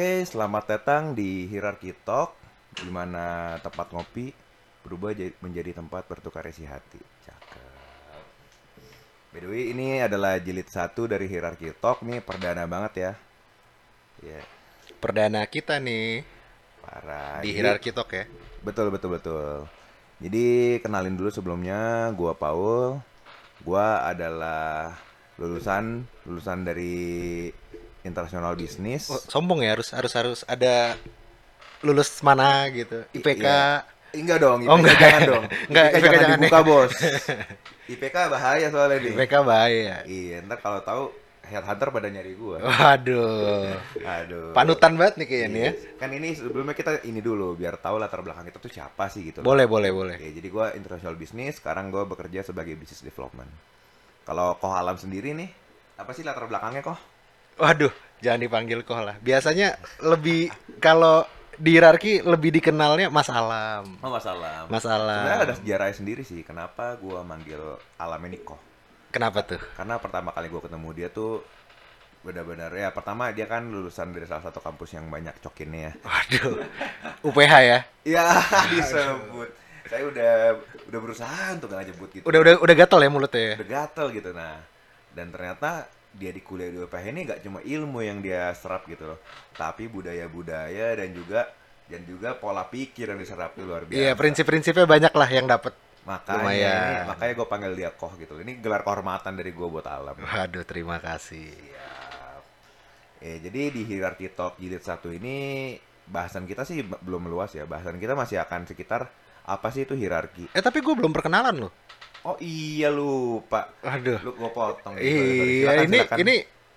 Oke, selamat datang di Hierarchy Talk, di mana tempat ngopi berubah jadi- menjadi tempat bertukar isi hati. Cakep. By the way, ini adalah jilid satu dari Hierarchy Talk nih, perdana banget ya. Ya, Perdana kita nih parah. di hierarki talk ya. Betul, betul, betul. Jadi, kenalin dulu sebelumnya, gua Paul. Gua adalah lulusan lulusan dari internasional bisnis. Oh, sombong ya harus harus harus ada lulus mana gitu. IPK. Iya. Enggak dong, IPK Oh, enggak. jangan dong. Enggak, IPK, IPK jangan jangan dibuka, ya. Bos. IPK bahaya soalnya nih. IPK bahaya. Iya, ntar kalau tahu headhunter pada nyari gua. Waduh. Aduh. Panutan banget nih kayaknya ya. Iya. Kan ini sebelumnya kita ini dulu biar tahu latar belakang kita tuh siapa sih gitu. loh. Boleh, boleh, boleh. Oke, jadi gua international business, sekarang gua bekerja sebagai business development. Kalau Koh Alam sendiri nih, apa sih latar belakangnya Koh? Waduh, jangan dipanggil kok lah. Biasanya lebih kalau di hierarki lebih dikenalnya Mas Alam. Oh, Mas Alam. Mas Alam. Sebenarnya ada sejarahnya sendiri sih, kenapa gua manggil Alam ini Koh. Kenapa tuh? Karena pertama kali gua ketemu dia tuh benar-benar ya pertama dia kan lulusan dari salah satu kampus yang banyak cokinnya ya. Waduh. UPH ya. Ya disebut. Saya udah udah berusaha untuk gak nyebut gitu. Udah udah udah gatel ya mulutnya ya. Udah gatel gitu nah. Dan ternyata dia di kuliah di UPH ini gak cuma ilmu yang dia serap gitu loh, tapi budaya-budaya dan juga dan juga pola pikir yang diserap itu luar biasa. Iya, prinsip-prinsipnya banyak lah yang dapat. Makanya lumayan. ini, makanya gue panggil dia koh gitu. Ini gelar kehormatan dari gue buat alam. Waduh, terima kasih. Siap. Eh, jadi di hierarchy talk jilid satu ini bahasan kita sih belum meluas ya. Bahasan kita masih akan sekitar apa sih itu hierarki. Eh tapi gue belum perkenalan loh. Oh iya lupa. Aduh. Lu gue potong. Iya, ini silakan. ini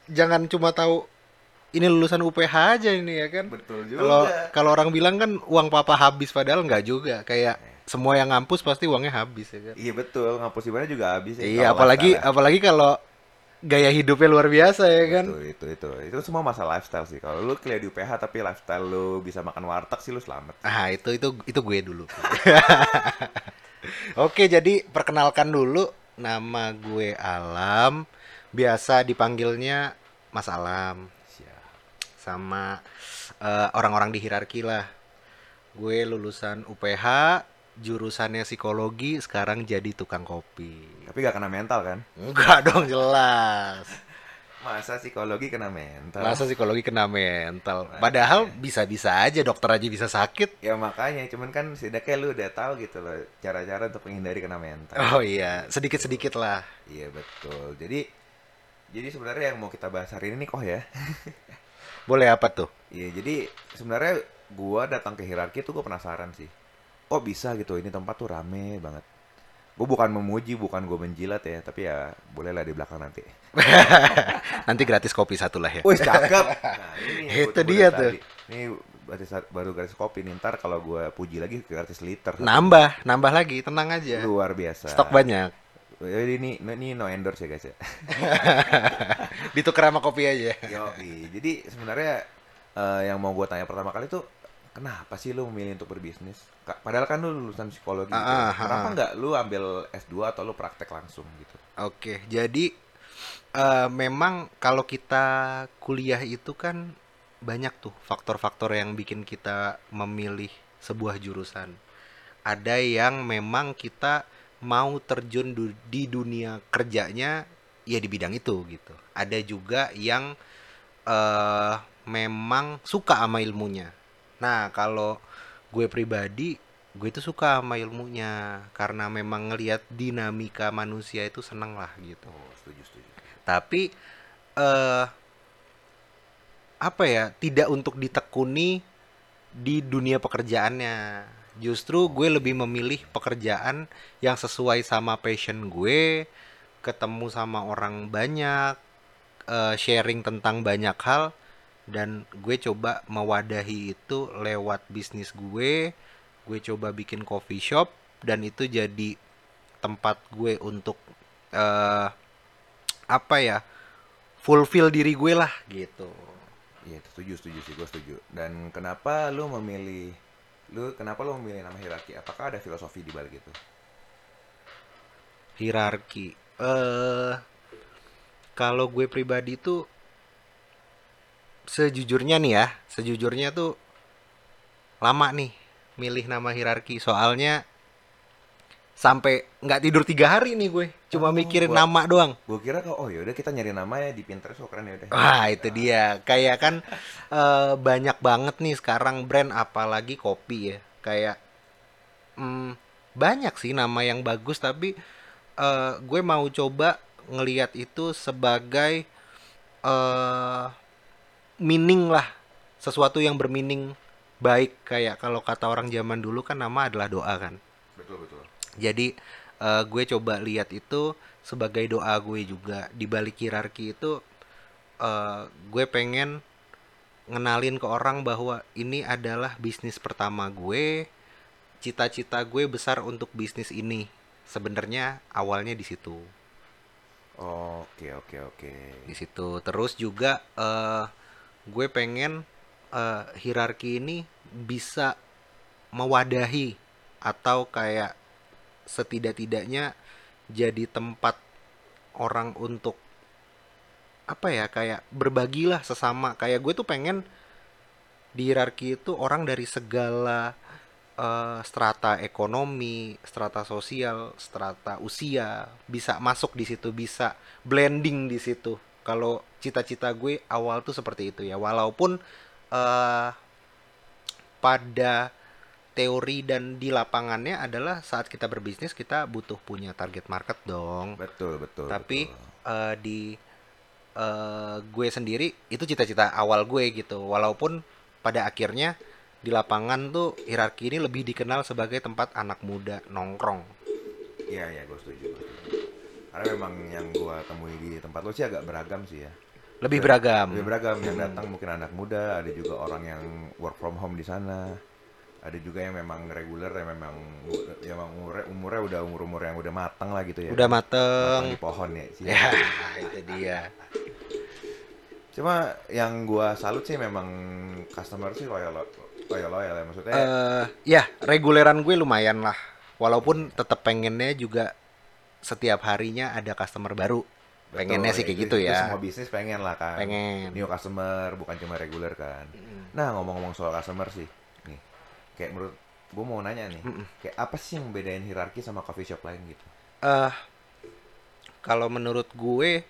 jangan cuma tahu ini lulusan UPH aja ini ya kan. betul juga. Kalau kalau orang bilang kan uang papa habis padahal nggak juga. Kayak semua yang ngampus pasti uangnya habis ya kan. Iya betul, ngampus di mana juga habis ya. Iya, apalagi apalagi kalau gaya hidupnya luar biasa ya kan. Betul, itu itu itu semua masalah lifestyle sih. Kalau lu kuliah di UPH tapi lifestyle lu bisa makan warteg sih lu selamat. Ah, itu itu itu gue dulu. Oke, jadi perkenalkan dulu nama gue Alam. Biasa dipanggilnya Mas Alam. Sama eh, orang-orang di hierarki lah. Gue lulusan UPH, jurusannya psikologi, sekarang jadi tukang kopi. Tapi gak kena mental kan? Enggak dong jelas. Masa psikologi kena mental? Masa psikologi kena mental? Padahal bisa-bisa aja dokter aja bisa sakit. Ya makanya, cuman kan setidaknya lu udah tahu gitu loh cara-cara untuk menghindari kena mental. Oh iya, sedikit-sedikit lah. Iya betul. Jadi jadi sebenarnya yang mau kita bahas hari ini nih kok ya. Boleh apa tuh? Iya, jadi sebenarnya gua datang ke hierarki tuh gua penasaran sih. Kok bisa gitu ini tempat tuh rame banget. Gue bukan memuji, bukan gue menjilat ya, tapi ya bolehlah di belakang nanti. Nanti gratis kopi satu lah ya. Wih, cakep. Nah, ini Itu dia tuh. Ini gratis, baru gratis kopi nih. Ntar kalau gue puji lagi gratis liter. Nambah, nambah lagi, tenang aja. Luar biasa. Stok banyak. Jadi ini, ini no endorse ya guys ya. Ditukar sama kopi aja. Yoi. Jadi sebenarnya eh, yang mau gue tanya pertama kali tuh kenapa sih lu memilih untuk berbisnis? Padahal kan lu lulusan psikologi. gitu. Ah, ah, kenapa ah. nggak lu ambil S2 atau lu praktek langsung gitu? Oke, jadi eh, memang kalau kita kuliah itu kan banyak tuh faktor-faktor yang bikin kita memilih sebuah jurusan. Ada yang memang kita mau terjun du- di dunia kerjanya ya di bidang itu gitu. Ada juga yang eh memang suka sama ilmunya. Nah, kalau gue pribadi, gue itu suka sama ilmunya karena memang ngelihat dinamika manusia itu seneng lah gitu. Oh, setuju setuju. Tapi eh apa ya, tidak untuk ditekuni di dunia pekerjaannya. Justru gue lebih memilih pekerjaan yang sesuai sama passion gue, ketemu sama orang banyak, eh, sharing tentang banyak hal dan gue coba mewadahi itu lewat bisnis gue. Gue coba bikin coffee shop dan itu jadi tempat gue untuk eh apa ya? fulfill diri gue lah gitu. Iya, setuju, setuju sih, gue setuju. Dan kenapa lu memilih, lu kenapa lu memilih nama hierarki? Apakah ada filosofi di balik itu? Hierarki. Eh kalau gue pribadi tuh sejujurnya nih ya, sejujurnya tuh lama nih milih nama hierarki. Soalnya sampai nggak tidur tiga hari nih gue cuma Oh, mikirin gua- nama doang. Gue kira kok oh yaudah kita nyari nama ya di Pinterest oh keren ya udah. wah itu dia. Kayak kan eh, banyak banget nih sekarang brand apalagi kopi ya. Kayak hmm, banyak sih nama yang bagus tapi eh, gue mau coba ngelihat itu sebagai eh meaning lah. Sesuatu yang bermeaning baik. Kayak kalau kata orang zaman dulu kan nama adalah doa kan. Betul betul. jadi eh, gue coba lihat itu sebagai doa gue juga. Di balik hierarki itu eh, gue pengen ngenalin ke orang bahwa ini adalah bisnis pertama gue cita-cita gue besar untuk bisnis ini. Sebenarnya awalnya di situ. Oke oke oke. di situ. Terus juga eh gue pengen eh, hierarki ini bisa mewadahi atau kayak setidak-tidaknya jadi tempat orang untuk apa ya kayak berbagilah sesama kayak gue tuh pengen di hierarki itu orang dari segala eh, strata ekonomi, strata sosial, strata usia bisa masuk di situ, bisa blending di situ. Kalau cita-cita gue awal tuh seperti itu ya, walaupun eh pada teori dan di lapangannya adalah saat kita berbisnis kita butuh punya target market dong. Betul betul. Tapi betul. eh, di eh, gue sendiri itu cita-cita awal gue gitu. Walaupun pada akhirnya di lapangan tuh hierarki ini lebih dikenal sebagai tempat anak muda nongkrong. Iya iya gue setuju. Gua. Karena memang yang gue temui di tempat lo sih agak beragam sih ya. Lebih beragam. Lebih beragam yang datang mungkin anak muda, ada juga orang yang work from home di sana. Ada juga yang memang reguler yang memang yang memang umurnya, umurnya udah umur umur yang udah matang lah gitu ya. Udah Matang mateng. di pohon ya. sih. Ya, itu dia. Cuma yang gua salut sih memang customer sih loyal loyal loyal ya maksudnya. Eh, ya, reguleran gue lumayan lah. Walaupun tetap pengennya juga setiap harinya ada customer baru. Pengennya betul, sih kayak itu- gitu itu ya. Semua bisnis pengen lah kan. Pengen. New customer bukan cuma reguler kan. Nah ngomong-ngomong soal customer sih, nih kayak menurut gua mau nanya nih, kayak apa sih yang bedain hierarki sama coffee shop lain gitu? eh kalau menurut gue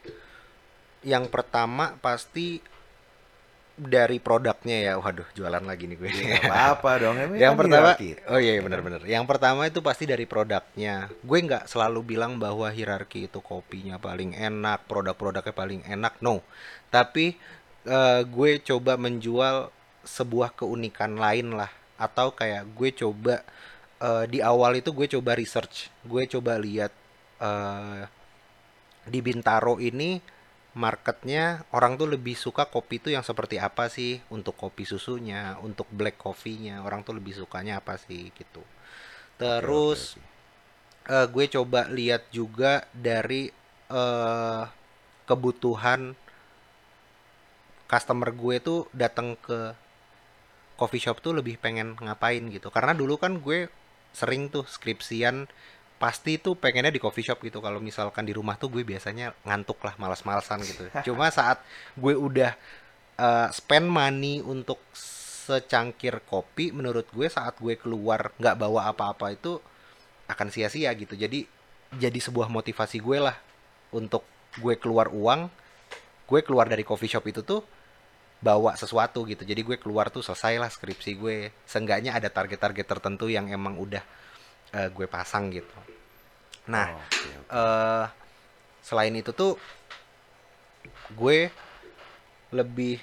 yang pertama pasti dari produknya ya. Waduh jualan lagi nih gue. Gak apa-apa dong, emang yang kan pertama hierarki. oh iya benar-benar yang pertama itu pasti dari produknya. Gue nggak selalu bilang bahwa hierarki itu kopinya paling enak produk-produknya paling enak. No. Tapi eh, gue coba menjual sebuah keunikan lain lah. Atau kayak gue coba eh, di awal itu gue coba research. Gue coba lihat eh, di Bintaro ini marketnya orang tuh lebih suka kopi tuh yang seperti apa sih untuk kopi susunya, untuk black coffee-nya orang tuh lebih sukanya apa sih gitu. Terus oke, eh, gue coba lihat juga dari eh, kebutuhan customer gue tuh datang ke coffee shop tuh lebih pengen ngapain gitu. Karena dulu kan gue sering tuh skripsian pasti tuh pengennya di coffee shop gitu. Kalau misalkan di rumah tuh gue biasanya ngantuk lah, malas-malasan gitu. Cuma saat gue udah eh, spend money untuk secangkir kopi, menurut gue saat gue keluar nggak bawa apa-apa itu akan sia-sia gitu. Jadi jadi sebuah motivasi gue lah untuk gue keluar uang, gue keluar dari coffee shop itu tuh bawa sesuatu gitu. Jadi gue keluar tuh selesai lah skripsi gue. Seenggaknya ada target-target tertentu yang emang udah eh, gue pasang gitu. Nah, Oh, oke, oke. eh selain itu tuh gue lebih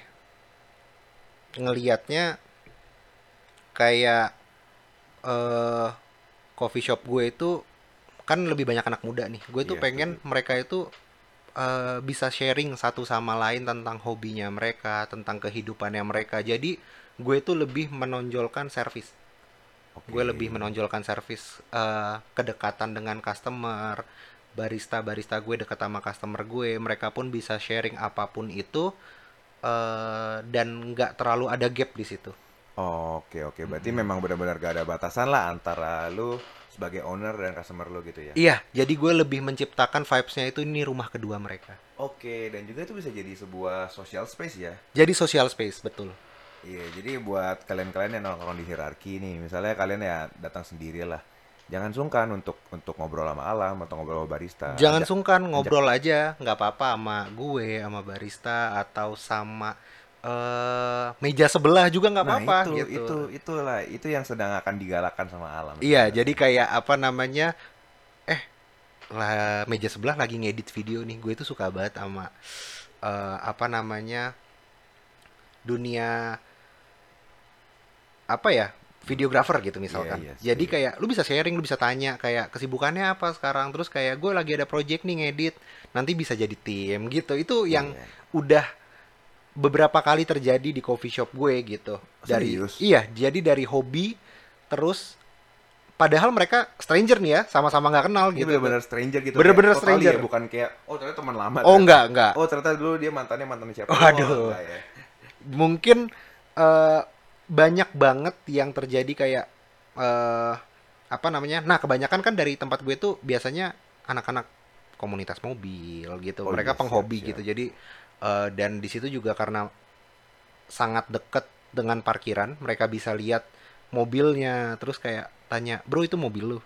ngelihatnya kayak eh coffee shop gue itu kan lebih banyak anak muda nih. Gue tuh Iya, pengen mereka itu eh, bisa sharing satu sama lain tentang hobinya mereka, tentang kehidupannya mereka. Jadi gue tuh lebih menonjolkan service Oke. gue lebih menonjolkan servis eh, kedekatan dengan customer barista barista gue dekat sama customer gue mereka pun bisa sharing apa pun itu eh, dan nggak terlalu ada gap di situ Oke oke, berarti memang benar-benar gak ada batasan lah antara lu sebagai owner dan customer lu gitu ya. Iya, jadi gue lebih menciptakan vibes-nya itu ini rumah kedua mereka. Oke, dan juga itu bisa jadi sebuah social space ya. Jadi social space, betul. Iya, jadi buat kalian-kalian yang nongkrong di hierarki nih, misalnya kalian ya datang sendiri lah. Jangan sungkan untuk untuk ngobrol sama alam atau ngobrol sama barista. Jangan Ajak- sungkan ngobrol aja, nggak apa-apa sama gue, sama barista atau sama eh meja sebelah juga nggak Nah, apa-apa itu, gitu. itu itulah itu yang sedang akan digalakkan sama alam. Iya, jadi kayak apa namanya? Eh, lah meja sebelah lagi ngedit video nih. Gue tuh suka banget sama eh, apa namanya? dunia apa ya? videographer gitu misalkan. iya, Jadi kayak lu bisa sharing, lu bisa tanya kayak kesibukannya apa sekarang. Terus kayak gue lagi ada project nih ngedit. Nanti bisa jadi tim gitu. Itu yang Iya. udah beberapa kali terjadi di coffee shop gue gitu. Dari Serius? iya, jadi dari hobi terus padahal mereka stranger nih ya, sama-sama nggak kenal gitu. bener-bener stranger gitu. Bener-bener kayak totally stranger. ya, bukan kayak oh ternyata teman lama. Oh ternyata. enggak, enggak. Oh ternyata dulu dia mantannya mantannya siapa? Waduh. Oh, enggak ya. Mungkin eh, banyak banget yang terjadi kayak eh apa namanya? Nah, kebanyakan kan dari tempat gue tuh biasanya anak-anak komunitas mobil gitu. Oh mereka iya, penghobi siap, gitu. Jadi eh, dan di situ juga karena sangat deket dengan parkiran, mereka bisa lihat mobilnya, terus kayak tanya, "Bro, itu mobil lu?"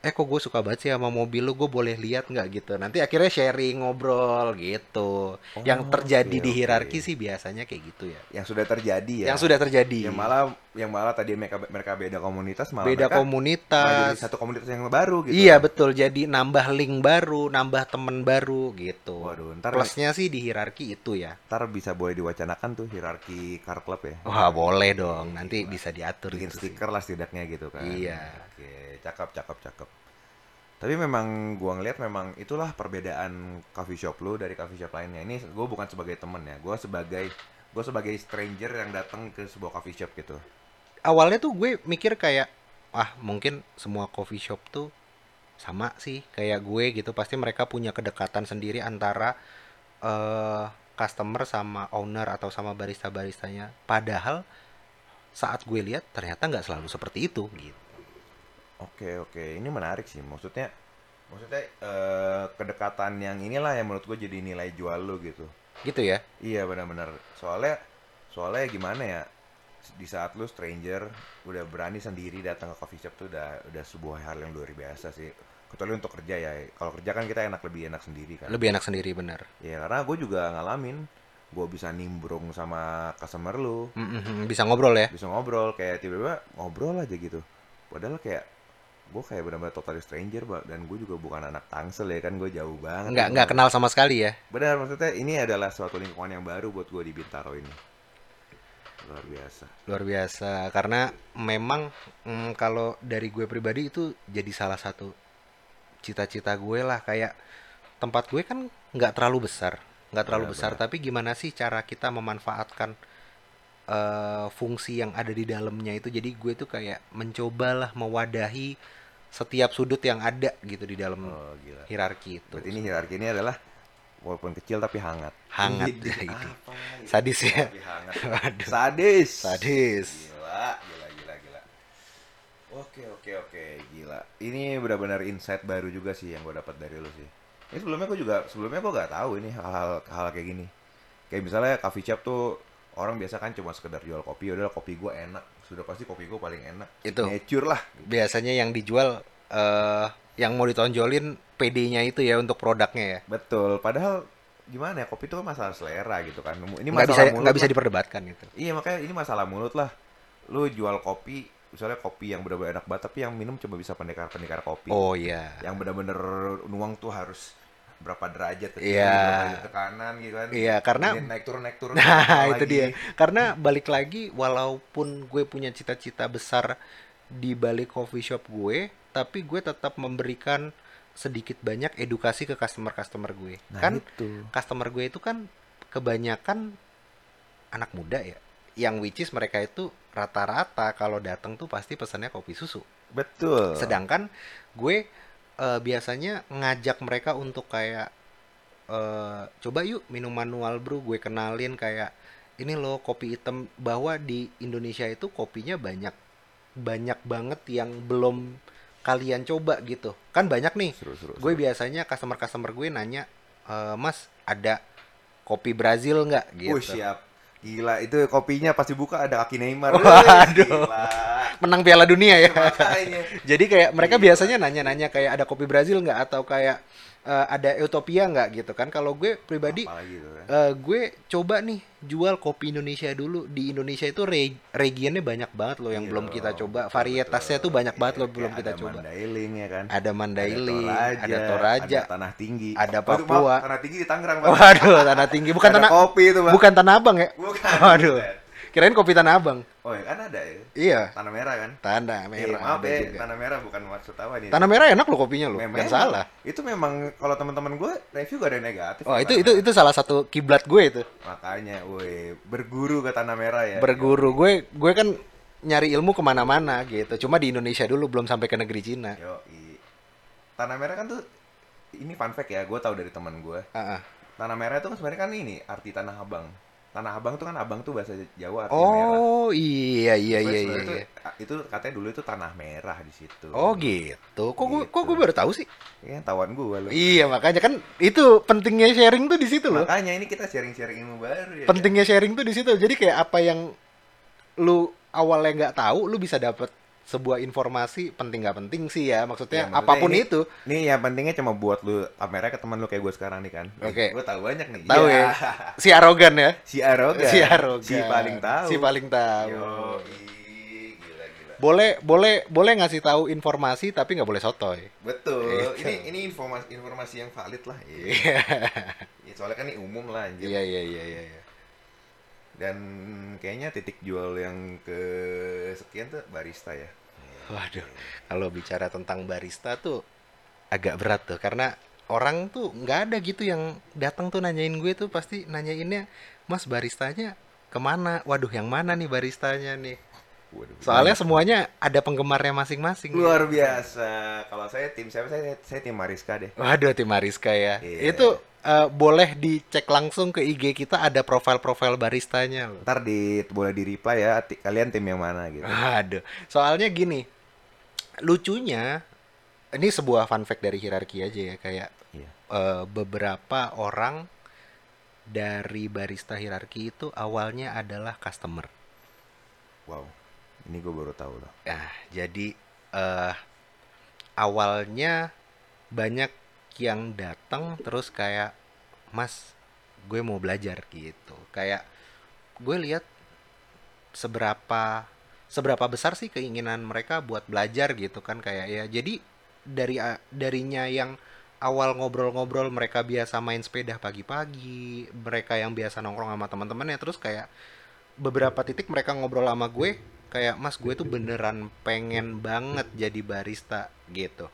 Eh kok gue suka banget sih sama mobil lu, gue boleh lihat nggak gitu. Nanti akhirnya sharing, ngobrol gitu. yang Oh, terjadi oke, di hierarki sih biasanya kayak gitu ya. Yang sudah terjadi ya. Yang sudah terjadi. Yang malah yang malah tadi mereka mereka beda komunitas malah beda mereka malah jadi komunitas. satu komunitas yang baru gitu. Iya betul, jadi nambah link baru, nambah temen baru gitu. Waduh, ntar Plusnya sih di hierarki itu ya. ntar bisa boleh diwacanakan tuh hierarki car club ya. Wah boleh dong, nanti bisa diatur bikin gitu sih. stiker lah setidaknya gitu kan. Iya. Oke, cakep cakep cakep. Tapi memang gua ngeliat memang itulah perbedaan coffee shop lu dari coffee shop lainnya. Ini gua bukan sebagai temen ya, gua sebagai gua sebagai stranger yang datang ke sebuah coffee shop gitu. Awalnya tuh gue mikir kayak, ah mungkin semua coffee shop tuh sama sih kayak gue gitu. Pasti mereka punya kedekatan sendiri antara eh customer sama owner atau sama barista-baristanya. Padahal saat gue lihat ternyata nggak selalu seperti itu gitu. Oke oke, ini menarik sih. Maksudnya maksudnya eh, kedekatan yang inilah yang menurut gue jadi nilai jual lu gitu. Gitu ya. Iya benar-benar. Soalnya soalnya gimana ya? Di saat lu stranger udah berani sendiri datang ke coffee shop tuh udah udah sebuah hal yang luar biasa sih. Kecuali untuk kerja ya. Kalau kerja kan kita enak lebih enak sendiri kan. Lebih enak sendiri bener. Ya karena gue juga ngalamin gue bisa nimbrung sama customer lu Mm-mm, bisa ngobrol ya. bisa ngobrol kayak tiba-tiba ngobrol aja gitu padahal kayak gue kayak benar-benar total stranger dan gue juga bukan anak tangsel ya kan? Gue jauh banget Nggak nggak kenal sama sekali ya. benar maksudnya ini adalah suatu lingkungan yang baru buat gue di Bintaro ini. Luar biasa. Luar biasa. Karena memang mm, kalau dari gue pribadi itu jadi salah satu cita-cita gue lah. Kayak tempat gue kan nggak terlalu besar, nggak terlalu Benar, besar. tapi gimana sih cara kita memanfaatkan eh, fungsi yang ada di dalamnya itu? Jadi gue tuh kayak mencobalah mewadahi setiap sudut yang ada gitu di dalam oh gila hierarki itu. berarti ini hierarki ini adalah walaupun kecil tapi hangat Hangat, Widih, itu. apa ini? Sadis ya. Hangat. Waduh. sadis Sadis. Gila, gila, gila, gila. Oke, oke, oke, gila. Ini benar-benar insight baru juga sih yang gue dapat dari lu sih. Ini sebelumnya gue juga, sebelumnya gue gak tahu ini hal-hal hal kayak gini. Kayak misalnya coffee shop tuh orang biasa kan cuma sekedar jual kopi, udah kopi gue enak, sudah pasti kopi gue paling enak. Itu. Nature lah. biasanya yang dijual eh yang mau ditonjolin PD-nya itu ya untuk produknya ya. Betul. Padahal gimana ya kopi itu kan masalah selera gitu kan. Ini Nggak bisa mulut nggak bisa diperdebatkan gitu. Iya makanya ini masalah mulut lah. Lu jual kopi, misalnya kopi yang benar-benar enak banget, tapi yang minum cuma bisa pendekar-pendekar kopi. Oh iya. yang bener-bener nuang tuh harus berapa derajat ke kiri, Iya. berapa derajat ke kanan gitu kan. Iya, karena- Ini naik turun naik turun. Nah, itu lagi. dia. Karena balik lagi walaupun gue punya cita-cita besar di balik coffee shop gue, tapi gue tetap memberikan sedikit banyak edukasi ke customer-customer gue. Nah, kan itu. customer gue itu kan kebanyakan anak muda ya. Yang which is mereka itu rata-rata kalau datang tuh pasti pesannya kopi susu. Betul. Sedangkan gue eh, biasanya ngajak mereka untuk kayak eh, coba yuk minum manual bro, gue kenalin kayak ini loh kopi hitam. Bahwa di Indonesia itu kopinya banyak banyak banget yang belum kalian coba gitu. Kan banyak nih. Seru, seru, gue seru. biasanya customer customer gue nanya "E, mas ada kopi Brazil nggak? Gitu. Wih, siap. Gila, itu kopinya pasti buka ada kaki Neymar. Waduh. Gila. menang Piala Dunia ya Makanya. jadi kayak mereka Gila. biasanya nanya-nanya kayak ada kopi Brazil nggak atau kayak eh, ada Utopia nggak gitu kan kalau gue pribadi kan. eh, gue coba nih jual kopi Indonesia dulu di Indonesia itu re- regionnya banyak banget loh yang Iya belum kita coba varietasnya betul. tuh banyak banget Iya, loh belum kita ada coba Mandailing ya kan. ada Mandailing Toraja, ada Toraja ada Tanah Tinggi. ada Papua. maaf, Tanah Tinggi di Tangerang, waduh tanah tinggi bukan Ada tanah kopi itu, Bang. bukan tanah abang ya Bukan. waduh bukan. Kirain kopi tanah abang Oh, ya, kan ada ya. iya Tanah merah kan? tanah Eh, merah maaf ada ya, juga. tanah merah bukan maksud apa nih. tanah merah enak loh kopinya loh Memang- nggak salah Itu memang kalau teman-teman gue review gak ada yang negatif. oh kok itu itu Merah. itu salah satu kiblat gue itu Makanya, woi, berguru ke tanah merah ya. berguru gue gue kan nyari ilmu ke mana-mana gitu cuma di Indonesia dulu belum sampai ke negeri Cina Yo, Tanah merah kan tuh ini fun fact ya, gue tahu dari teman gue. Ah, ah. Tanah merah itu kan sebenarnya kan ini arti tanah abang. Tanah abang tuh kan abang tuh bahasa Jawa artinya merah. oh iya iya iya iya, tuh, iya. itu katanya dulu itu tanah merah di situ. oh gitu kok gue kok Gitu. gue baru tahu sih Ya, tawan gue lo. iya makanya kan itu pentingnya sharing tuh di situ loh Makanya ini kita sharing-sharing ilmu baru ya. pentingnya sharing tuh di situ jadi kayak apa yang lu awalnya nggak tahu lu bisa dapet sebuah informasi penting nggak penting sih ya maksudnya, Ya, maksudnya apa pun ini- itu Nih yang pentingnya cuma buat lu kamera ke teman lu kayak gue sekarang nih kan. Oke. Gue tahu banyak nih. tahu Iya. ya si arogan ya Si arogan. si arogan Si paling tahu. si paling tahu Yo, gila gila. boleh boleh boleh ngasih tahu informasi tapi nggak boleh sotoy Betul. Gitu. Ini ini informasi informasi yang valid lah. Iya. Ya, soalnya kan ini umum lah anjir. iya iya iya iya iya. Dan kayaknya titik jual yang ke sekian tuh barista ya. Waduh kalau bicara tentang barista tuh agak berat tuh karena orang tuh nggak ada gitu yang datang tuh nanyain gue tuh pasti nanyainnya mas baristanya ke mana waduh yang mana nih baristanya nih Waduh. soalnya semuanya ada penggemarnya masing-masing luar biasa. Kalau saya tim siapa saya saya tim Mariska deh. Waduh tim Mariska ya. Iya. Itu eh, boleh dicek langsung ke IG kita ada profil-profil baristanya loh. Ntar di boleh di reply ya kalian tim yang mana gitu. Waduh. Soalnya gini. Lucunya ini sebuah fun fact dari hierarki aja ya kayak Iya. eh, beberapa orang dari barista hierarki itu awalnya adalah customer. Wow. Ini gue baru tahu loh. Nah, jadi eh awalnya banyak yang datang terus kayak Mas, gue mau belajar gitu. Kayak gue lihat seberapa seberapa besar sih keinginan mereka buat belajar gitu kan kayak ya. Jadi dari darinya yang awal ngobrol-ngobrol mereka biasa main sepeda pagi-pagi, mereka yang biasa nongkrong sama teman-temannya terus kayak beberapa titik mereka ngobrol sama gue kayak mas gue tuh beneran pengen banget jadi barista gitu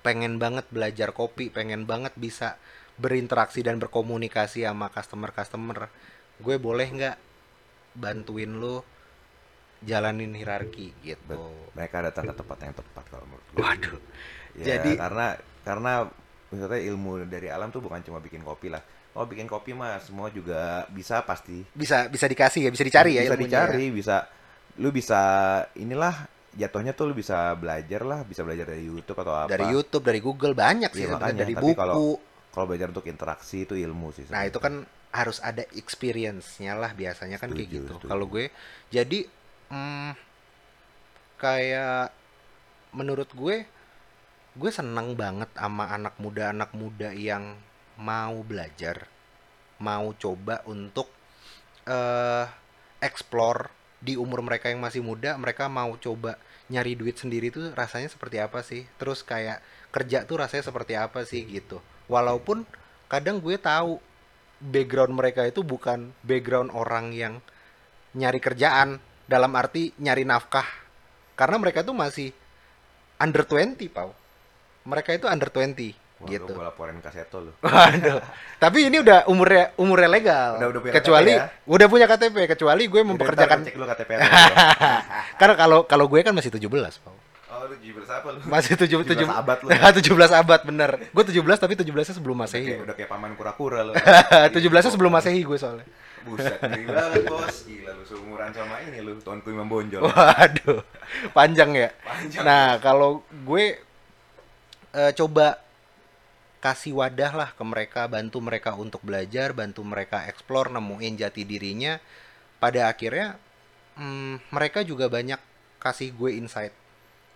pengen banget belajar kopi pengen banget bisa berinteraksi dan berkomunikasi sama customer customer gue boleh nggak bantuin lo jalanin hierarki gitu Bet- mereka datang ke tempat yang tepat kalau menurut gue. waduh Ya, Jadi- karena karena maksudnya ilmu dari alam tuh bukan cuma bikin kopi lah. Oh bikin kopi mah semua juga bisa pasti. bisa bisa dikasih ya bisa dicari ya bisa dicari, bisa lu bisa inilah jatuhnya tuh lu bisa belajar lah, bisa belajar dari YouTube atau ya. apa. dari YouTube dari Google banyak sih sebenarnya. makanya. dari Tapi buku kalau- Kalau belajar untuk interaksi itu ilmu sih. Nah itu kan harus ada experience-nya lah biasanya kan kayak Setuju, gitu. setuju. Kalau gue jadi hmm, kayak menurut gue gue seneng banget sama anak muda anak muda yang mau belajar, mau coba untuk eh explore di umur mereka yang masih muda, mereka mau coba nyari duit sendiri tuh rasanya seperti apa sih? Terus kayak kerja tuh rasanya seperti apa sih gitu. Walaupun kadang gue tahu background mereka itu bukan background orang yang nyari kerjaan dalam arti nyari nafkah karena mereka tuh masih under 20 pau mereka itu under 20 Wah, gitu Gue laporin ke Seto lu. waduh tapi ini udah umurnya umurnya legal Udah- udah punya kecuali KTP ya? udah punya KTP kecuali gue mempekerjakan Cek lu KTP karena kalau kalau gue kan masih 17 pau oh lu 17 apa lu? masih 7 17 7 abad lu. 17 abad bener gue 17 tapi 17 nya sebelum Udah masehi kayak, udah kayak paman kura-kura lu. 17 nya sebelum masehi gue soalnya Buset, ngeri banget bos. Gila lu seumuran sama ini lu, Tuanku Imam Bonjol. Waduh, panjang ya. Panjang. Nah, kalau gue eh, coba kasih wadah lah ke mereka, bantu mereka untuk belajar, bantu mereka explore, nemuin jati dirinya. Pada akhirnya, mm, mereka juga banyak kasih gue insight.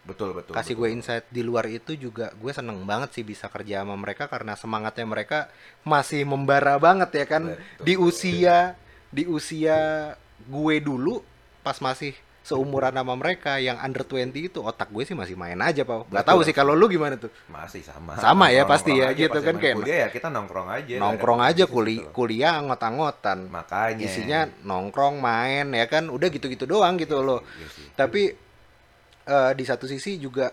Betul, betul. kasih betul. gue insight di luar itu juga gue seneng banget sih bisa kerja sama mereka karena semangatnya mereka masih membara banget ya kan Betul. di usia di usia gue dulu pas masih seumuran sama mereka yang under 20 itu otak gue sih masih main aja pak nggak tahu sih kalau lu gimana tuh Masih sama. Sama ya, pasti ya, aja, gitu kan, kayak kuliah ya kita nongkrong aja. nongkrong aja kuli gitu kuliah anggot-anggotan Makanya. isinya nongkrong main ya kan udah gitu-gitu doang gitu loh Iya sih. tapi eh, di satu sisi juga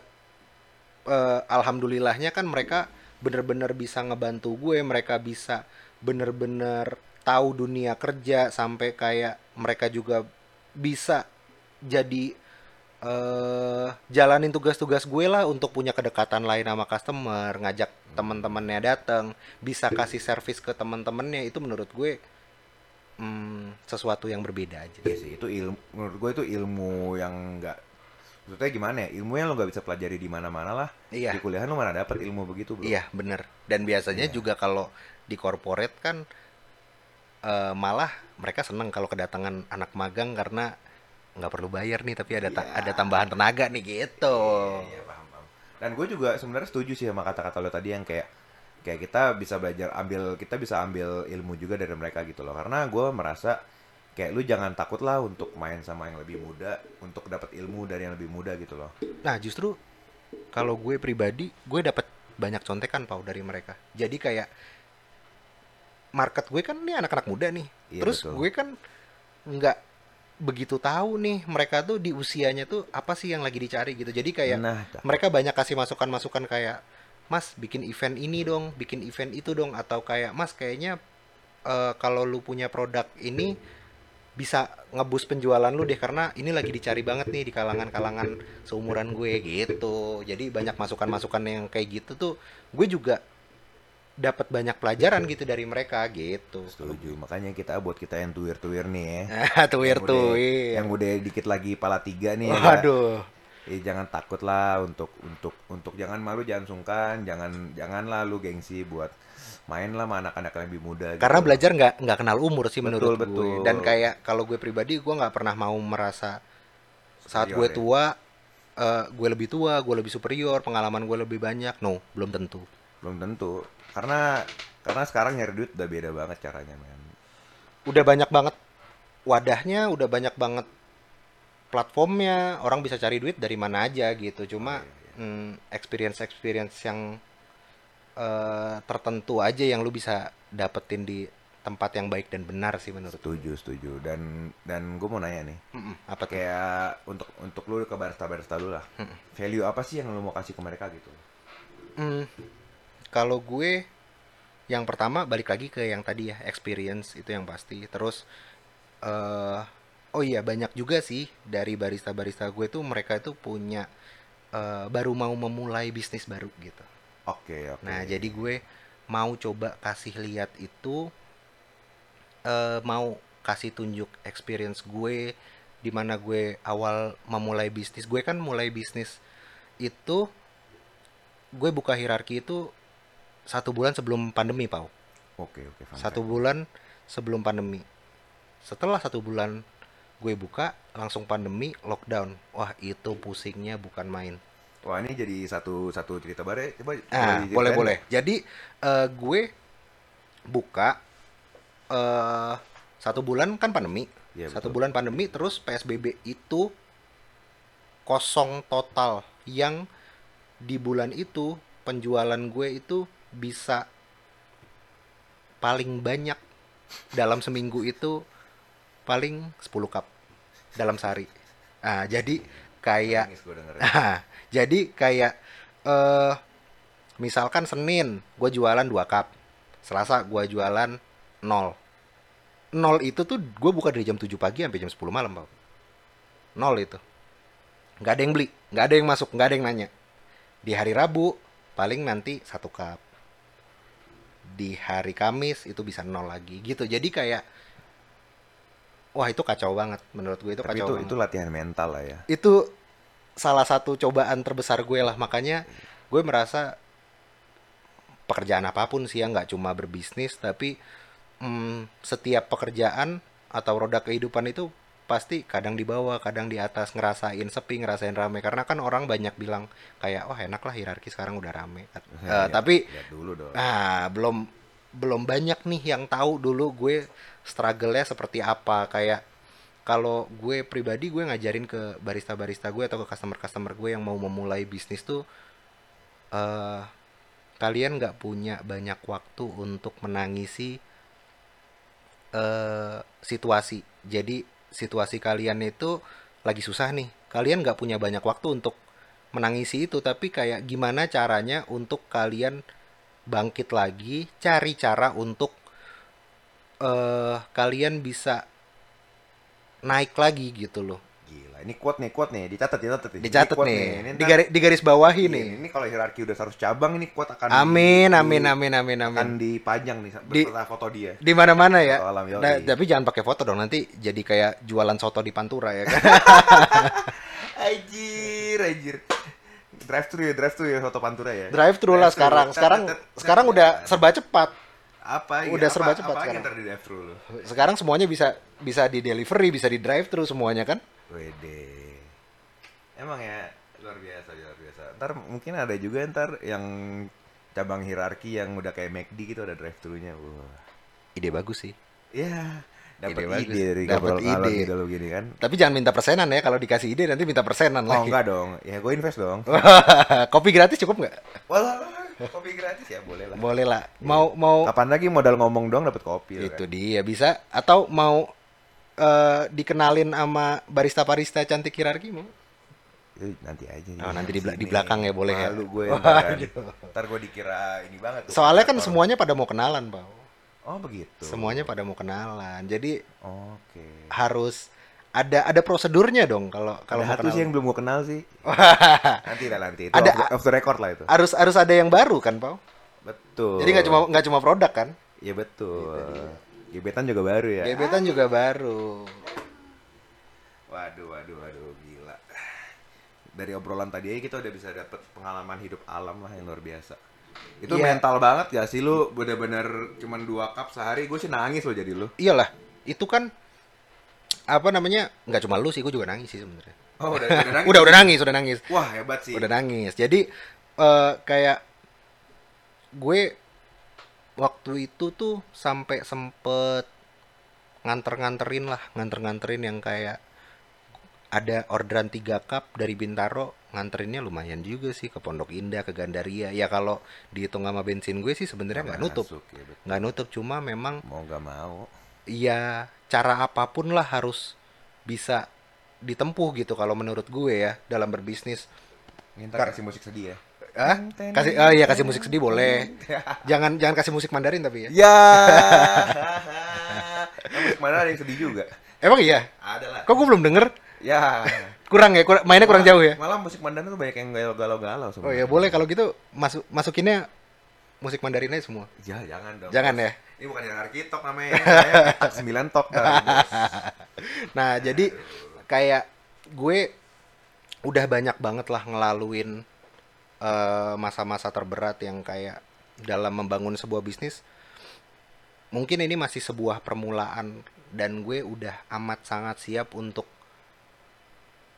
eh, alhamdulillahnya kan mereka bener-bener bisa ngebantu gue mereka bisa bener-bener tahu dunia kerja sampai kayak mereka juga bisa jadi eh jalanin tugas-tugas gue lah untuk punya kedekatan lain sama customer ngajak teman-temannya datang bisa kasih servis ke teman-temannya itu menurut gue hmm, sesuatu yang berbeda aja Iya sih, itu ilmu menurut gue itu ilmu yang enggak maksudnya gimana ya? Ilmu yang lo nggak bisa pelajari di mana-mana lah. Iya. Di kuliahan lo mana dapat ilmu begitu, Bro? Iya, bener. Dan biasanya Iya. juga kalau di corporate kan eh, malah mereka seneng kalau kedatangan anak magang karena nggak perlu bayar nih, tapi ada ta- Iya. ada tambahan tenaga nih gitu. Iya, iya, paham, paham. Dan gue juga sebenarnya setuju sih sama kata-kata lo tadi yang kayak kayak kita bisa belajar ambil kita bisa ambil ilmu juga dari mereka gitu loh. Karena gue merasa kayak lu jangan takut lah untuk main sama yang lebih muda, untuk dapat ilmu dari yang lebih muda gitu loh. Nah, justru kalau gue pribadi, gue dapat banyak contekan pau dari mereka. Jadi kayak market gue kan nih anak-anak muda nih. Iya, Terus betul. gue kan nggak begitu tahu nih mereka tuh di usianya tuh apa sih yang lagi dicari gitu. Jadi kayak nah, mereka banyak kasih masukan-masukan kayak Mas bikin event ini dong, bikin event itu dong atau kayak Mas kayaknya eh, kalau lu punya produk ini bisa ngebus penjualan lu deh karena ini lagi dicari banget nih di kalangan-kalangan seumuran gue gitu. Jadi banyak masukan-masukan yang kayak gitu tuh gue juga dapat banyak pelajaran gitu dari mereka gitu. setuju. Makanya kita buat kita yang tuir-tuir nih ya. Ah, tuir Yang Yang udah dikit lagi pala tiga nih ya. Waduh. Eh, jangan takut lah untuk untuk untuk jangan malu jangan sungkan jangan janganlah lu gengsi buat main lah sama anak-anak yang lebih muda gitu. Karena belajar nggak nggak kenal umur sih menurut Betul, gue. betul. Dan kayak kalau gue pribadi gue nggak pernah mau merasa saat Superior gue ya. tua eh, gue lebih tua, gue lebih superior, pengalaman gue lebih banyak. No, belum tentu. belum tentu karena karena sekarang nyari duit udah beda banget caranya men Udah banyak banget wadahnya, udah banyak banget platformnya. Orang bisa cari duit dari mana aja gitu. Cuma Iya, mm, experience-experience yang eh, tertentu aja yang lu bisa dapetin di tempat yang baik dan benar sih menurut gue. setuju setuju dan dan gue mau nanya nih Mm-mm, apa tuh? kayak untuk untuk lu ke barista barista lu lah Mm-mm. value apa sih yang lu mau kasih ke mereka gitu Hmm, kalau gue yang pertama balik lagi ke yang tadi ya experience itu yang pasti. Terus eh oh iya banyak juga sih dari barista-barista gue tuh mereka tuh punya eh, baru mau memulai bisnis baru gitu. oke oke Nah jadi gue mau coba kasih lihat itu eh mau kasih tunjuk experience gue di mana gue awal memulai bisnis gue kan mulai bisnis itu gue buka hierarki itu satu bulan sebelum pandemi pau oke oke fun satu fact. bulan sebelum pandemi setelah satu bulan gue buka langsung pandemi lockdown wah itu pusingnya bukan main wah ini jadi satu satu cerita baru ya coba Ah, boleh boleh. Jadi eh, gue buka eh satu bulan kan pandemi. Iya, satu betul. bulan pandemi terus PSBB itu kosong total yang di bulan itu penjualan gue itu bisa paling banyak dalam seminggu itu paling 10 cup dalam sehari. Ah, jadi kayak Nangis gua dengerin. Ah, jadi kayak eh misalkan Senin gue jualan 2 cup, Selasa gue jualan 0. 0 itu tuh gue buka dari jam 7 pagi sampai jam 10 malam, Pak. 0 itu. Nggak ada yang beli, nggak ada yang masuk, nggak ada yang nanya. Di hari Rabu paling nanti satu cup. Di hari Kamis itu bisa nol lagi gitu. Jadi kayak wah itu kacau banget menurut gue itu Tapi kacau itu banget. itu latihan mental lah ya. itu salah satu cobaan terbesar gue lah makanya gue merasa pekerjaan apa pun sih ya nggak cuma berbisnis tapi mm, setiap pekerjaan atau roda kehidupan itu pasti kadang di bawah kadang di atas ngerasain sepi ngerasain rame karena kan orang banyak bilang kayak wah enak lah hierarki sekarang udah rame Eh, Ya, tapi dulu dong. ah belum belum banyak nih yang tahu dulu gue struggle-nya seperti apa kayak kalau gue pribadi gue ngajarin ke barista-barista gue atau ke customer-customer gue yang mau memulai bisnis tuh eh kalian nggak punya banyak waktu untuk menangisi eh situasi. Jadi situasi kalian itu lagi susah nih. Kalian nggak punya banyak waktu untuk menangisi itu, tapi kayak gimana caranya untuk kalian bangkit lagi, cari cara untuk eh kalian bisa naik lagi gitu loh. Ini quote nih, quote nih, dicatat, dicatat. nih. Ini Dicatat quote nih, Ini di ntar- garis, di garis bawahi iya, nih. Ini kalau hierarki udah 100 cabang ini quote akan Amin, di- amin, di- amin, amin, amin. Akan dipajang nih Di- beserta foto dia. Di mana-mana ya. Foto alam. Nah, tapi jangan pakai foto dong, nanti jadi kayak jualan soto di Pantura ya kan. Anjir, anjir. Drive thru ya, drive thru ya foto Pantura ya. Drive thru lah sekarang. Sekarang sekarang udah serba cepat. apa ya, udah apa- serba cepat apa sekarang. di drive thru? Sekarang semuanya bisa bisa di delivery, bisa di drive thru semuanya kan. Wede. Emang ya luar biasa, luar biasa. Ntar mungkin ada juga ntar yang cabang hierarki yang udah kayak McD gitu ada drive thru-nya. Wah. Ide bagus sih. Ya, dapat Ide ide, dari ngalor ide. gitu gini kan. Tapi jangan minta persenan ya, kalau dikasih ide nanti minta persenan Oh lagi. enggak dong, ya gue invest dong. Kopi gratis cukup nggak? Walah, kopi gratis ya boleh lah. Boleh lah. Mau mau Kapan lagi modal ngomong dong dapat kopi ya itu kan? dia bisa atau mau eh, dikenalin sama barista-barista cantik hierarki mau? Eh, nanti aja. Oh, ya, nanti di di belakang ya, boleh ya? Malu gue ntar, ntar gue dikira ini banget. tuh, Soalnya kan semuanya pada mau kenalan, Pak. Oh begitu. Semuanya pada mau kenalan. Jadi Oke. harus ada ada prosedurnya dong kalau kalau mau satu sih yang belum gue kenal sih. nanti lah nanti. Itu Ada- off, the- record lah itu. harus harus ada yang baru kan, Pak? Betul. Jadi nggak cuma nggak cuma produk kan? Iya betul. Gebetan juga baru ya. Gebetan juga baru. Waduh, waduh, waduh, gila. Dari obrolan tadi aja kita udah bisa dapet pengalaman hidup alam lah yang luar biasa. Itu Iya. mental banget gak sih lu bener-bener cuman dua cup sehari gue sih nangis lo jadi lu. Iyalah, itu kan apa namanya? nggak cuma lu sih, gue juga nangis sih sebenarnya. Oh udah, udah nangis. Udah udah nangis, udah nangis. Wah hebat sih. Udah nangis. Jadi eh, kayak gue waktu itu tuh sampai sempet nganter-nganterin lah, nganter-nganterin yang kayak ada orderan 3 cup dari Bintaro nganterinnya lumayan juga sih ke Pondok Indah ke Gandaria ya kalau dihitung sama bensin gue sih sebenarnya nggak nutup ya, nggak nutup cuma memang Mau gak mau. ya cara apa pun lah harus bisa ditempuh gitu kalau menurut gue ya dalam berbisnis Minta kasih musik sedih ya. Ah kasih oh iya kasih musik sedih boleh jangan jangan kasih musik Mandarin tapi ya Ya. Yang musik yang sedih juga. emang iya Ada lah. kok gue belum denger Ya. kurang ya kurang, mainnya kurang jauh ya Malah musik Mandarin tuh banyak yang galau-galau oh ya boleh kalau gitu masuk masukinnya musik Mandarin aja semua Ya, jangan dong. jangan ya Ini bukan hierarki talk namanya. Sembilan dah. Nah, jadi kayak gue udah banyak banget lah ngelaluin eh, masa-masa terberat yang kayak dalam membangun sebuah bisnis. Mungkin ini masih sebuah permulaan dan gue udah amat sangat siap untuk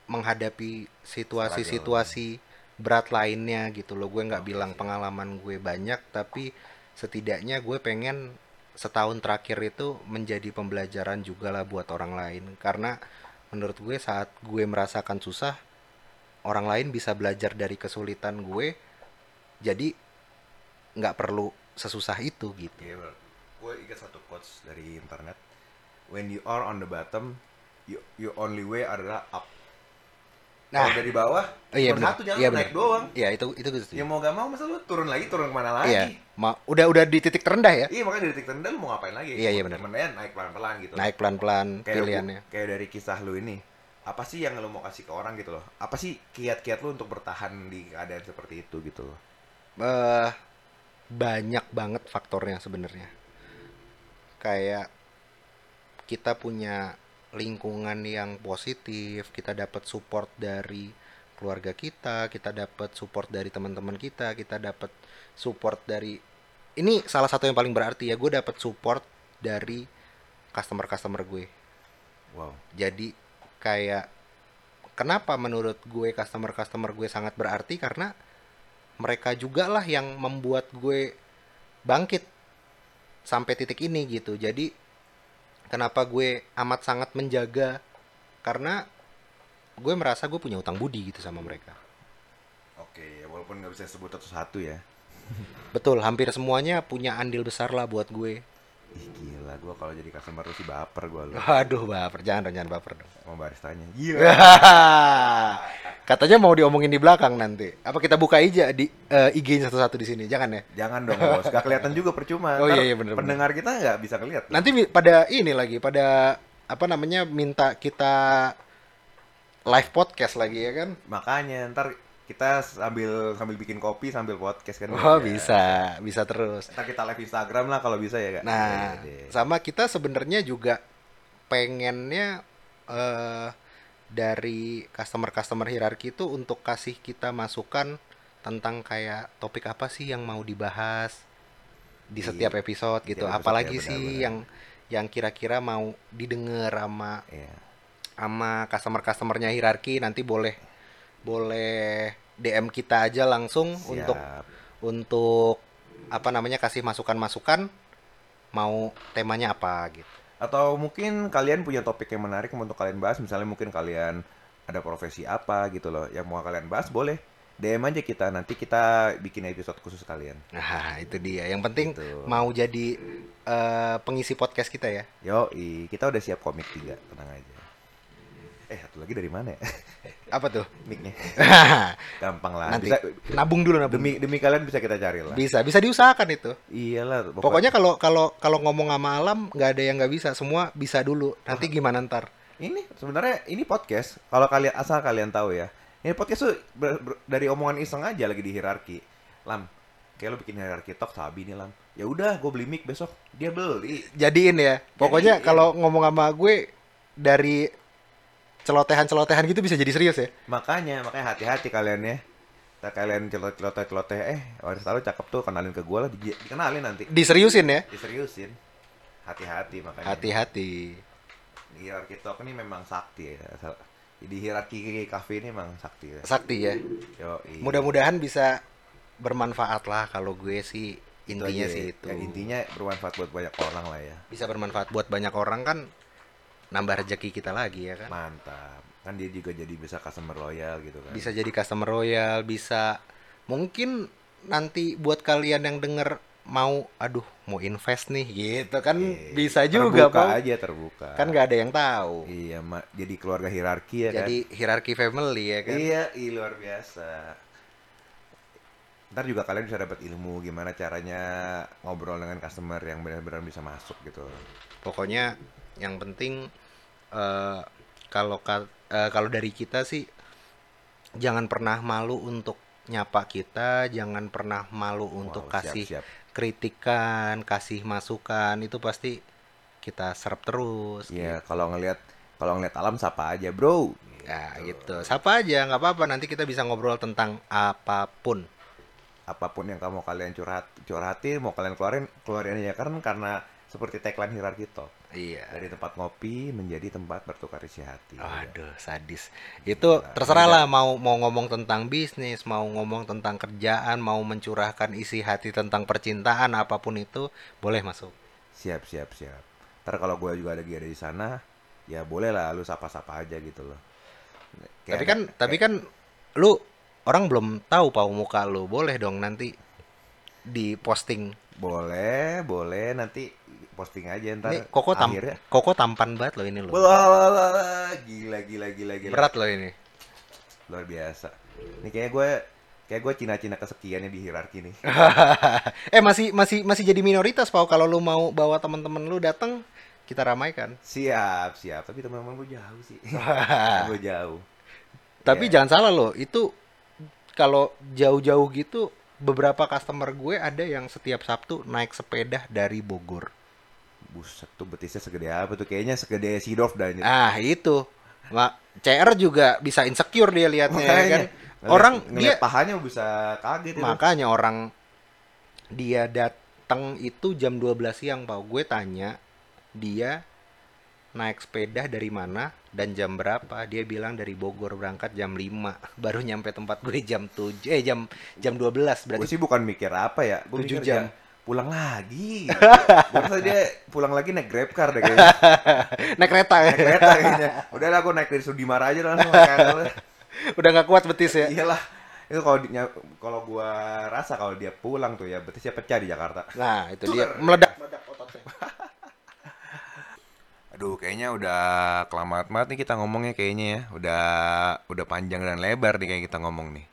menghadapi situasi-situasi berat lainnya gitu loh. Gue nggak bilang pengalaman gue banyak, tapi setidaknya gue pengen setahun terakhir itu menjadi pembelajaran juga lah buat orang lain karena menurut gue saat gue merasakan susah orang lain bisa belajar dari kesulitan gue jadi nggak perlu sesusah itu gitu Iya, bro. Gue ingat satu quotes dari internet. When you are on the bottom, you, your only way adalah up. Nah. Kalau dari bawah, oh, iya benar satu jalan iya naik benar doang. iya itu itu setuju. Ya mau gak mau masa lu turun lagi, turun ke mana lagi? iya ma udah udah di titik terendah ya Iya makanya dari titik terendah lu mau ngapain lagi? Iya, iya, benar. Naik pelan-pelan gitu. naik pelan-pelan kayak pilihannya kayak dari kisah lu ini. Apa sih yang lu mau kasih ke orang gitu loh? Apa sih kiat-kiat lu untuk bertahan di keadaan seperti itu gitu loh? eh banyak banget faktornya sebenarnya. Kayak kita punya lingkungan yang positif, kita dapat support dari keluarga kita, kita dapat support dari teman-teman kita, kita dapat support dari ini salah satu yang paling berarti ya, gue dapat support dari customer-customer gue. Wow. Jadi kayak kenapa menurut gue customer-customer gue sangat berarti karena mereka juga lah yang membuat gue bangkit sampai titik ini gitu. Jadi kenapa gue amat sangat menjaga karena gue merasa gue punya utang budi gitu sama mereka. Oke, walaupun nggak bisa sebut satu-satu ya. Betul, hampir semuanya punya andil besar lah buat gue. Ih gila, gua kalau jadi customer lu sih baper gua lu. Aduh, baper, jangan dong, jangan baper dong. Mau baristanya. Gila. Katanya mau diomongin di belakang nanti. Apa kita buka aja di eh, IG-nya satu-satu di sini? Jangan ya. Jangan dong bos, gak kelihatan juga percuma. Oh, Ntar iya, iya, bener, Pendengar kita nggak bisa kelihatan. Nanti pada ini lagi, pada apa namanya minta kita live podcast lagi ya kan? Makanya ntar kita sambil sambil bikin kopi sambil podcast kan. Oh Ya. bisa, bisa terus. Ntar kita live Instagram lah kalau bisa ya kak. Nah, deh. sama kita sebenarnya juga pengennya eh dari customer-customer hierarki itu untuk kasih kita masukan tentang kayak topik apa sih yang mau dibahas di setiap episode gitu. episode, Apalagi ya, sih benar-benar. yang yang kira-kira mau didengar sama Iya. sama customer-customernya hierarki nanti boleh boleh DM kita aja langsung Siap. untuk untuk apa namanya kasih masukan-masukan mau temanya apa gitu. Atau mungkin kalian punya topik yang menarik untuk kalian bahas. Misalnya mungkin kalian ada profesi apa gitu loh yang mau kalian bahas boleh DM aja kita nanti kita bikin episode khusus kalian. Nah, itu dia. Yang penting Gitu. mau jadi eh, pengisi podcast kita ya. Yo, kita udah siap komik tiga, tenang aja. Eh, satu lagi dari mana ya? Apa tuh? Mic-nya. Gampang lah. Nanti Bisa, nabung dulu nabung. demi demi kalian bisa kita cari lah. Bisa, bisa diusahakan itu. Iyalah, Pokoknya kalau kalau kalau ngomong sama alam nggak ada yang nggak bisa, semua bisa dulu. Nanti gimana ntar? ini sebenarnya ini podcast. Kalau kalian asal kalian tahu ya, ini podcast tuh ber- ber- dari omongan iseng aja lagi di hierarki. Lam, kayak lo bikin hierarki talk sabi nih lam. Ya udah, gue beli mic besok. Dia beli. Jadiin ya. Pokoknya kalau ngomong sama gue dari celotehan-celotehan gitu bisa jadi serius ya. Makanya, makanya hati-hati kalian ya. Ntar kalian celoteh celoteh eh waris tahu cakep tuh kenalin ke gue lah di- dikenalin nanti Diseriusin ya. diseriusin hati-hati makanya Hati-hati. di hierarki talk ini memang sakti ya di hierarki cafe ini memang sakti ya Sakti ya. Yo, Mudah-mudahan bisa bermanfaat lah kalau gue sih intinya sih itu. Ya, intinya bermanfaat buat banyak orang lah ya Bisa bermanfaat buat banyak orang kan nambah rezeki kita lagi ya kan. mantap. Kan dia juga jadi bisa customer loyal gitu kan. Bisa jadi customer royal, bisa mungkin nanti buat kalian yang denger mau aduh mau invest nih gitu kan Eh, bisa juga terbuka Pau. aja terbuka. Kan nggak ada yang tahu. Iya ma- jadi keluarga hierarki ya jadi hierarki family ya kan kan? Iya ih, luar biasa. Ntar juga kalian bisa dapat ilmu gimana caranya ngobrol dengan customer yang benar-benar bisa masuk gitu. Pokoknya yang penting eh, kalau ka- eh, kalau dari kita sih jangan pernah malu untuk nyapa kita jangan pernah malu untuk Wow, kasih siap. kritikan kasih masukan itu pasti kita serap terus Iya, kalau ngelihat kalau ngelihat alam sapa aja, bro. ya gitu. siapa aja nggak apa-apa. Nanti kita bisa ngobrol tentang apa pun. Apa pun yang kamu kalian curhat curhatin, mau kalian keluarin, keluarin aja. Karena karena seperti tagline hierarki talk. iya Dari tempat ngopi menjadi tempat bertukar isi hati. Aduh, sadis. Itu terserah lah mau mau ngomong tentang bisnis, mau ngomong tentang kerjaan, mau mencurahkan isi hati tentang percintaan apa pun itu boleh masuk. Siap, siap, siap. Ntar kalau gue juga lagi ada di sana, ya boleh lah lu sapa-sapa aja gitu loh. Kayak tapi kan tapi kan lu orang belum tahu pau muka lu. Boleh dong nanti di posting. boleh, boleh nanti posting aja ntar. Ini Koko tam akhirnya. Koko tampan banget loh ini loh. Wah, gila, gila, gila, gila. Berat loh ini. luar biasa ini kayaknya gue kayak gue cina-cina kesekiannya di hierarki nih eh masih masih masih jadi minoritas pau kalau lu mau bawa teman-teman lu datang kita ramaikan. siap siap tapi teman-teman gue jauh sih gue jauh Tapi Ya. jangan salah loh, itu kalau jauh-jauh gitu beberapa customer gue ada yang setiap Sabtu naik sepeda dari Bogor. Buset tuh betisnya segede apa tuh? Kayaknya segede Seedorf dah anjir. Ah, itu. Mak, CR juga bisa insecure dia lihatnya ya kan. Ngeliat- Orang ngeliat dia pahanya bisa kaget itu. makanya orang dia datang itu jam 12 siang, Pak. Gue tanya dia naik sepeda dari mana dan jam berapa? Dia bilang dari Bogor berangkat jam 5. Baru nyampe tempat gue jam 7 eh jam jam 12 Gue berarti sih bukan mikir apa ya, gue Tujuh mikir jam. jam pulang lagi. gue rasa dia pulang lagi naik grab car deh kayaknya. naik kereta ya. Naik kereta kayaknya. Udahlah gue naik dari Sudimara aja langsung. Udah nggak kuat betis ya. Iyalah. Itu kalau di- nya- kalau gua rasa kalau dia pulang tuh ya betisnya pecah di Jakarta. Nah, itu dia meledak meledak ototnya. Aduh, kayaknya udah kelamaan banget nih kita ngomongnya kayaknya ya. Udah udah panjang dan lebar nih kayak kita ngomong nih.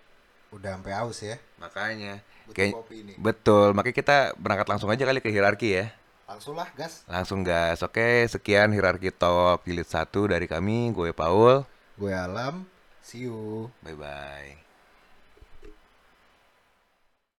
Udah sampai aus ya. Makanya kayak betul, makanya kita berangkat langsung aja kali ke hierarki ya. Langsung lah, gas. Langsung gas. Oke, sekian hierarki talk jilid 1 dari kami, gue Paul. Gue Alam. See you. Bye bye.